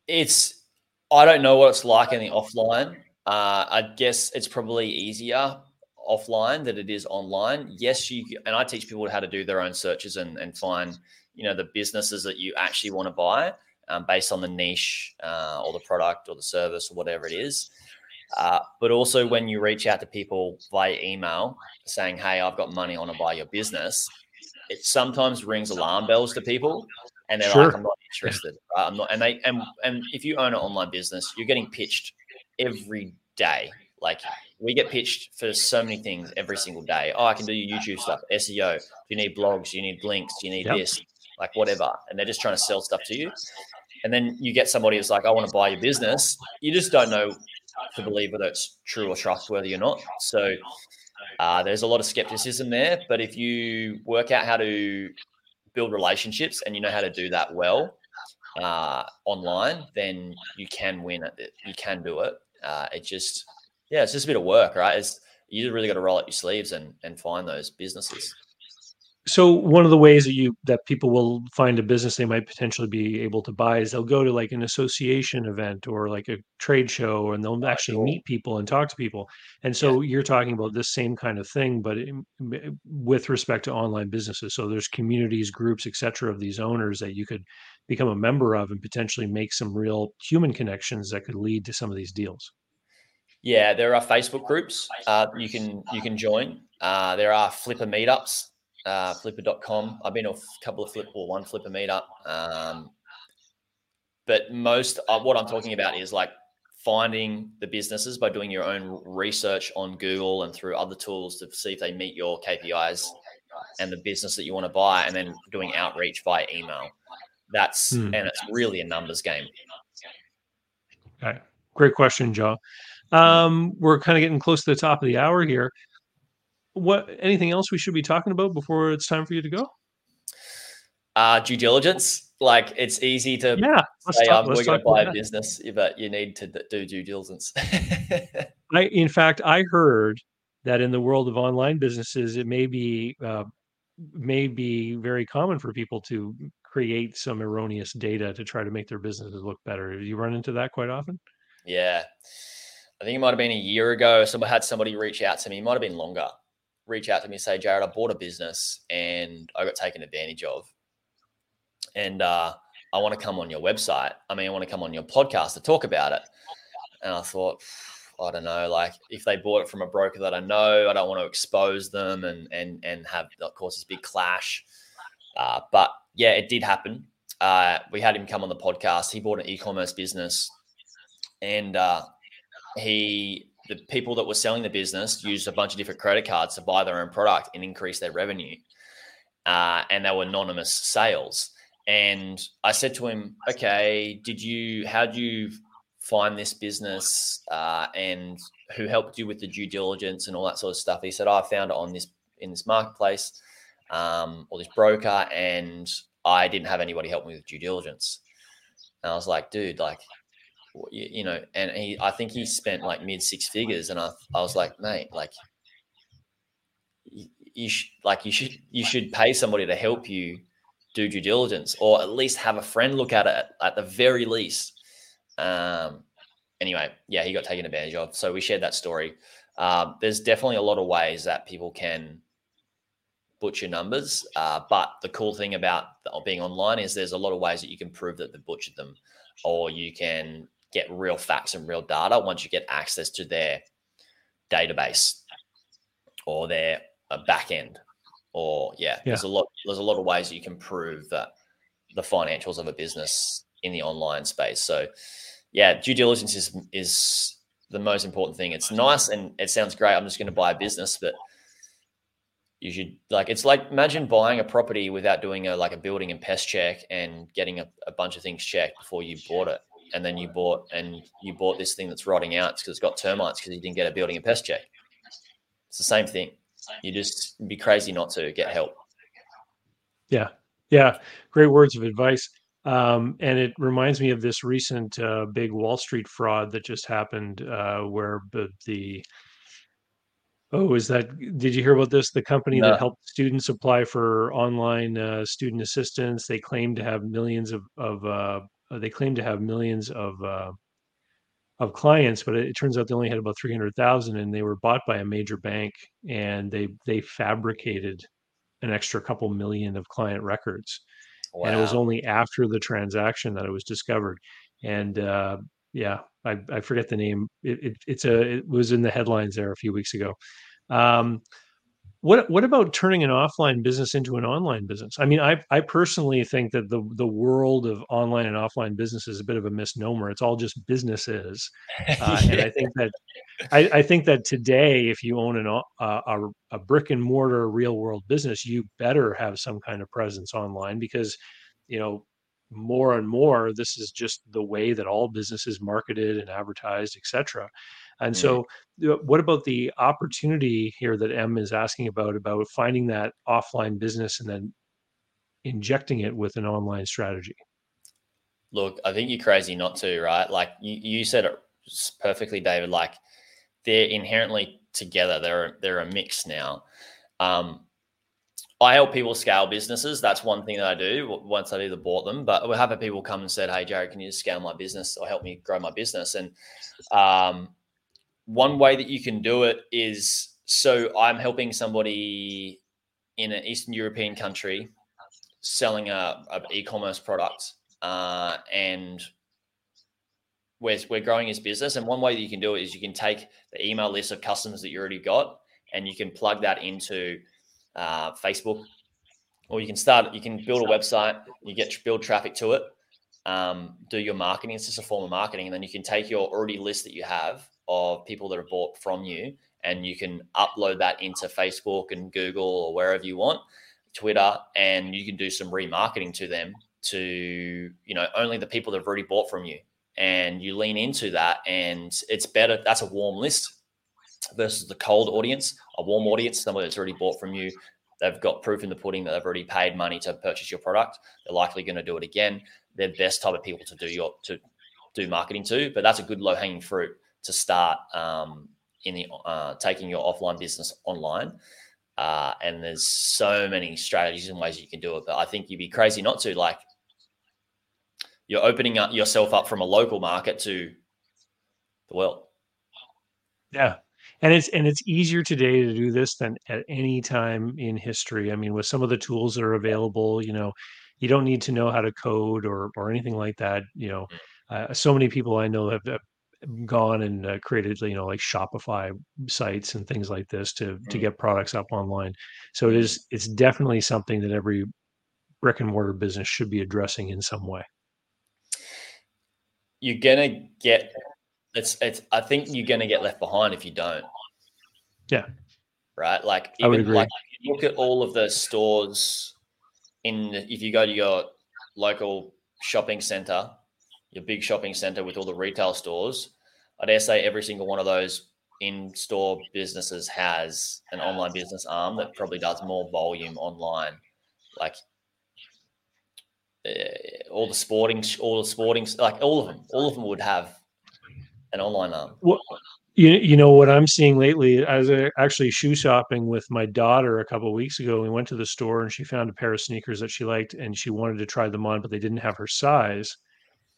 It's I don't know what it's like in the offline. Uh, I guess it's probably easier offline than it is online. Yes, you and I teach people how to do their own searches and, and find you know the businesses that you actually want to buy um, based on the niche uh, or the product or the service or whatever it is. Uh, but also when you reach out to people via email saying, "Hey, I've got money, I want to buy your business," it sometimes rings alarm bells to people, and they're sure. like, "I'm not interested." Right? I'm not, and they and and if you own an online business, you're getting pitched every day. Like we get pitched for so many things every single day. Oh, I can do your YouTube stuff, SEO. Do you need blogs? Do you need links? Do you need yep. this? Like whatever. And they're just trying to sell stuff to you. And then you get somebody who's like, I want to buy your business. You just don't know to believe whether it's true or trustworthy or not. So uh, there's a lot of skepticism there. But if you work out how to build relationships and you know how to do that well uh, online, then you can win it. You can do it. Uh, it just, yeah, it's just a bit of work, right? It's you really got to roll up your sleeves and and find those businesses. So one of the ways that you that people will find a business they might potentially be able to buy is they'll go to like an association event or like a trade show and they'll actually cool. meet people and talk to people. And so yeah. you're talking about this same kind of thing, but in, with respect to online businesses. So there's communities, groups, etc. of these owners that you could become a member of and potentially make some real human connections that could lead to some of these deals. Yeah, there are Facebook groups uh, you can you can join. Uh, there are Flippa meetups uh, flippa.com. I've been to a couple of flip or one Flippa meetup. Um, but most of what I'm talking about is like finding the businesses by doing your own research on Google and through other tools to see if they meet your KPIs and the business that you want to buy, and then doing outreach via email. That's hmm. and it's really a numbers game. Okay. Great question, Joe. Um, we're kind of getting close to the top of the hour here what anything else we should be talking about before it's time for you to go? Uh, due diligence. Like it's easy to yeah, say talk, um, we're going to buy a business, but you need to do due diligence. I, in fact, I heard that in the world of online businesses, it may be uh, may be very common for people to create some erroneous data to try to make their businesses look better. You run into that quite often. Yeah, I think it might have been a year ago. Somebody had somebody reach out to me. It might have been longer reach out to me and say, Jaryd, I bought a business and I got taken advantage of. And uh, I want to come on your website. I mean, I want to come on your podcast to talk about it. And I thought, I don't know, like if they bought it from a broker that I know, I don't want to expose them and and and have of course this big clash. Uh, but yeah, it did happen. Uh, we had him come on the podcast. He bought an e-commerce business, and uh, he the people that were selling the business used a bunch of different credit cards to buy their own product and increase their revenue. Uh, and they were anonymous sales. And I said to him, okay, did you, how did you find this business uh, and who helped you with the due diligence and all that sort of stuff? He said, oh, I found it on this, in this marketplace um, or this broker and I didn't have anybody help me with due diligence. And I was like, dude, like you, you know, and he, I think he spent like mid six figures, and I, I was like, mate, like, you, you sh- like you should, you should pay somebody to help you do due diligence, or at least have a friend look at it at the very least. Um, anyway, yeah, he got taken advantage of. So we shared that story. Um, there's definitely a lot of ways that people can butcher numbers. Uh, but the cool thing about being online is there's a lot of ways that you can prove that they butchered them, or you can get real facts and real data once you get access to their database or their uh, back end or yeah, yeah, there's a lot there's a lot of ways you can prove that the financials of a business in the online space. So yeah due diligence is is the most important thing. It's nice and it sounds great i'm just going to buy a business but you should like it's like imagine buying a property without doing a like a building and pest check and getting a, a bunch of things checked before you bought it and then you bought and you bought this thing that's rotting out because it's got termites because you didn't get a building and pest check. It's the same thing. You just be crazy not to get help. Yeah, yeah, great words of advice. Um, and it reminds me of this recent uh, big Wall Street fraud that just happened, uh, where the, the oh, is that? Did you hear about this? The company no. that helped students apply for online uh, student assistance, they claim to have millions of of uh, uh, they claim to have millions of uh, of clients, but it, it, turns out they only had about 300,000 and they were bought by a major bank and they they fabricated an extra couple million of client records. Wow. And it was only after the transaction that it was discovered. And uh, yeah, I, I, forget the name. It, it, it's a it was in the headlines there a few weeks ago. Um, what what about turning an offline business into an online business? I mean, I I personally think that the the world of online and offline business is a bit of a misnomer. It's all just businesses, uh, yeah. and I think that I, I, think that today, if you own an uh, a, a brick and mortar real world business, you better have some kind of presence online because you know more and more this is just the way that all businesses marketed and advertised, etc. And so, what about the opportunity here that M is asking about about finding that offline business and then injecting it with an online strategy? Look, I think you're crazy not to, right? Like you, you said it perfectly, David. Like they're inherently together. They're they're a mix now. Um, I help people scale businesses. That's one thing that I do once I've either bought them. But we have people come and said, "Hey, Jaryd, can you scale my business or help me grow my business?" And um, one way that you can do it is so I'm helping somebody in an Eastern European country selling a, a e-commerce product, uh, and we're we're growing his business. And one way that you can do it is you can take the email list of customers that you already got, and you can plug that into uh, Facebook, or you can start. You can build a website. You get build traffic to it. Um, do your marketing. It's just a form of marketing, and then you can take your already list that you have of people that have bought from you, and you can upload that into Facebook and Google or wherever you want, Twitter, and you can do some remarketing to them to you know only the people that have already bought from you, and you lean into that, and it's better. That's a warm list versus the cold audience, a warm audience, somebody that's already bought from you. They've got proof in the pudding that they've already paid money to purchase your product. They're likely going to do it again. They're best type of people to do your to do marketing to, but that's a good low hanging fruit to start um, in the uh, taking your offline business online. Uh, and there's so many strategies and ways you can do it. But I think you'd be crazy not to. Like you're opening up yourself up from a local market to the world. Yeah. And it's and it's easier today to do this than at any time in history. I mean, with some of the tools that are available, you know, you don't need to know how to code or or anything like that. You know, mm. uh, so many people I know have, have gone and uh, created you know like shopify sites and things like this to to mm. get products up online. So it is it's definitely something that every brick and mortar business should be addressing in some way. You're gonna get it's it's i think you're gonna get left behind if you don't. Yeah. Right? Like even like look at all of the stores in if you go to your local shopping center your big shopping center with all the retail stores, I dare say every single one of those in-store businesses has an online business arm that probably does more volume online. Like uh, all the sporting, all the sporting, like all of them, all of them would have an online arm. Well, you, you know what I'm seeing lately? I was actually shoe shopping with my daughter a couple of weeks ago. We went to the store and she found a pair of sneakers that she liked and she wanted to try them on, but they didn't have her size.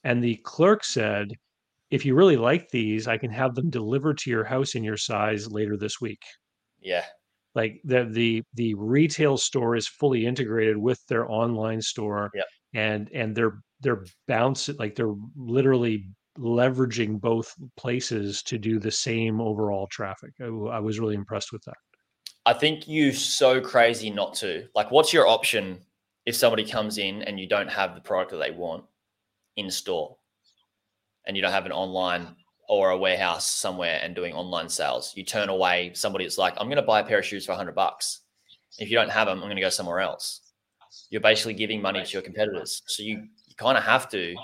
And the clerk said, if you really like these, I can have them delivered to your house in your size later this week. Yeah. Like the the the retail store is fully integrated with their online store. Yep. And and they're they're bouncing like they're literally leveraging both places to do the same overall traffic. I, I was really impressed with that. I think you so crazy not to. Like what's your option if somebody comes in and you don't have the product that they want? In store and you don't have an online or a warehouse somewhere and doing online sales, you turn away somebody that's like, I'm going to buy a pair of shoes for 100 bucks. If you don't have them, I'm going to go somewhere else. You're basically giving money to your competitors. So you, you kind of have to.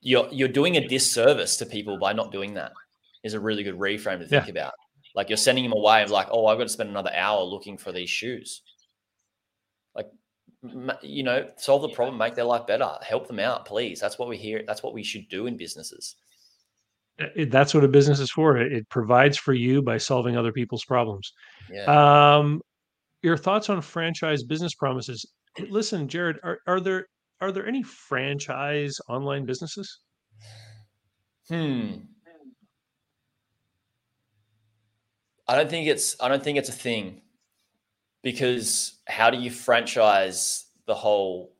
You're you're doing a disservice to people by not doing that. Is a really good reframe to think yeah. about. Like you're sending them away of like, oh, I've got to spend another hour looking for these shoes. Like you know, solve the problem, make their life better, help them out, please. That's what we hear. That's what we should do in businesses. That's what a business is for. It, it, provides for you by solving other people's problems. Yeah. Um, your thoughts on franchise business promises? Listen, Jaryd, are, are there are there any franchise online businesses? Hmm. I don't think it's I don't think it's a thing because how do you franchise the whole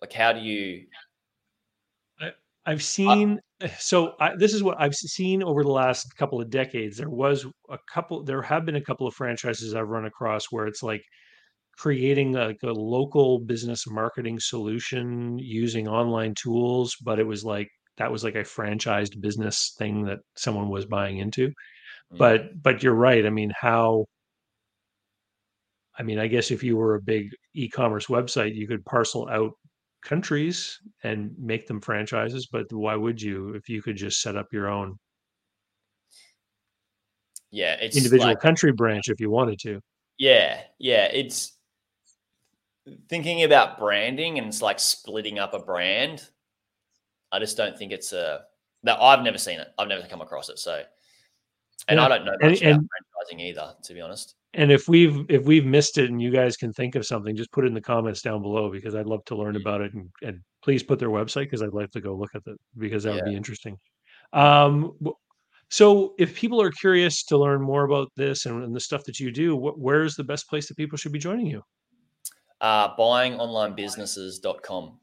like how do you I, I've seen uh, so I, this is what I've seen over the last couple of decades. There was a couple there have been a couple of franchises I've run across where it's like creating like a local business marketing solution using online tools, but it was like that was like a franchised business thing that someone was buying into. Mm. But but you're right. I mean, how I mean, I guess if you were a big e-commerce website, you could parcel out countries and make them franchises, but why would you if you could just set up your own yeah, it's individual like, country branch if you wanted to. Yeah, yeah, it's thinking about branding and it's like splitting up a brand. I just don't think it's a that I've never seen it. I've never come across it. So, and yeah. I don't know much and, about and, franchising either, to be honest and if we've if we've missed it and you guys can think of something just put it in the comments down below because i'd love to learn about it and, and please put their website because i'd like to go look at it because that yeah. would be interesting. Um, so if people are curious to learn more about this and, and the stuff that you do wh- where's the best place that people should be joining you? Uh, buyingonlinebusinesses.com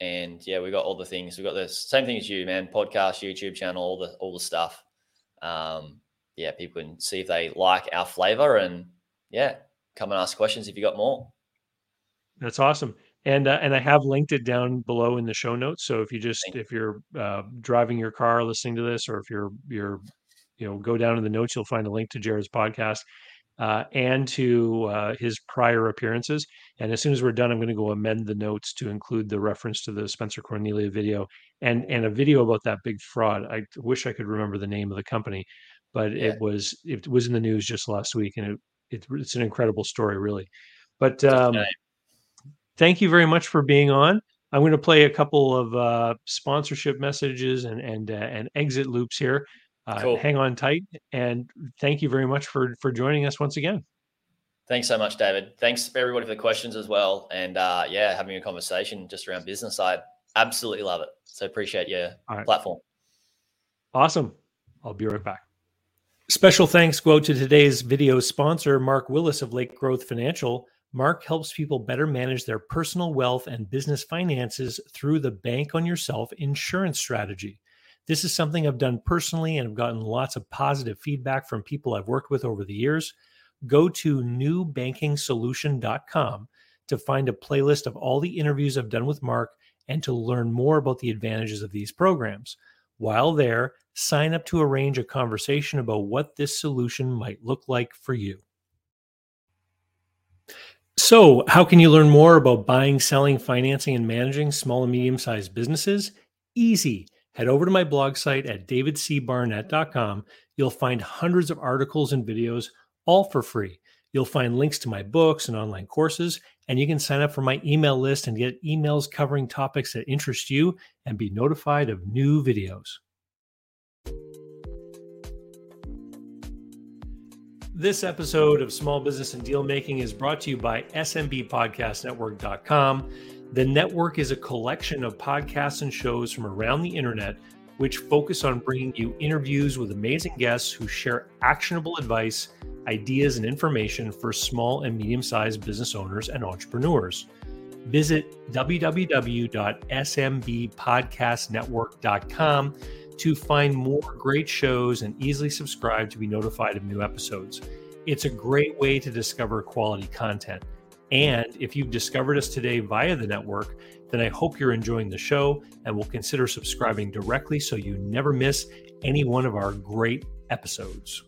and yeah we got all the things. We got the same thing as you man. Podcast youtube channel all the all the stuff. Um, yeah, people can see if they like our flavor and yeah, come and ask questions if you got more. That's awesome. And uh, and I have linked it down below in the show notes. So if you just you. if you're uh, driving your car listening to this, or if you're you're you know go down in the notes, you'll find a link to Jaryd's podcast uh, and to uh, his prior appearances. And as soon as we're done, I'm going to go amend the notes to include the reference to the Spencer Cornelia video and and a video about that big fraud. I wish I could remember the name of the company, but yeah. it was it was in the news just last week, and it, it it's an incredible story, really. But um, thank you very much for being on. I'm going to play a couple of uh, sponsorship messages and and uh, and exit loops here. Uh, cool. Hang on tight, and thank you very much for for joining us once again. Thanks so much, David. Thanks for everybody for the questions as well, and uh, yeah, having a conversation just around business. I absolutely love it. So appreciate your right. platform. Awesome. I'll be right back. Special thanks go to today's video sponsor, Mark Willis of Lake Growth Financial. Mark helps people better manage their personal wealth and business finances through the Bank on Yourself insurance strategy. This is something I've done personally and I've gotten lots of positive feedback from people I've worked with over the years. Go to newbankingsolution.com to find a playlist of all the interviews I've done with Mark and to learn more about the advantages of these programs. While there, sign up to arrange a conversation about what this solution might look like for you. So, how can you learn more about buying, selling, financing, and managing small and medium sized businesses? Easy. Head over to my blog site at davidcbarnett.com. You'll find hundreds of articles and videos, all for free. You'll find links to my books and online courses, and you can sign up for my email list and get emails covering topics that interest you and be notified of new videos. This episode of Small Business and Deal Making is brought to you by SMBPodcastNetwork.com. The network is a collection of podcasts and shows from around the internet which focus on bringing you interviews with amazing guests who share actionable advice, ideas, and information for small and medium sized business owners and entrepreneurs. Visit www.smbpodcastnetwork.com to find more great shows and easily subscribe to be notified of new episodes. It's a great way to discover quality content. And if you've discovered us today via the network, then I hope you're enjoying the show and will consider subscribing directly so you never miss any one of our great episodes.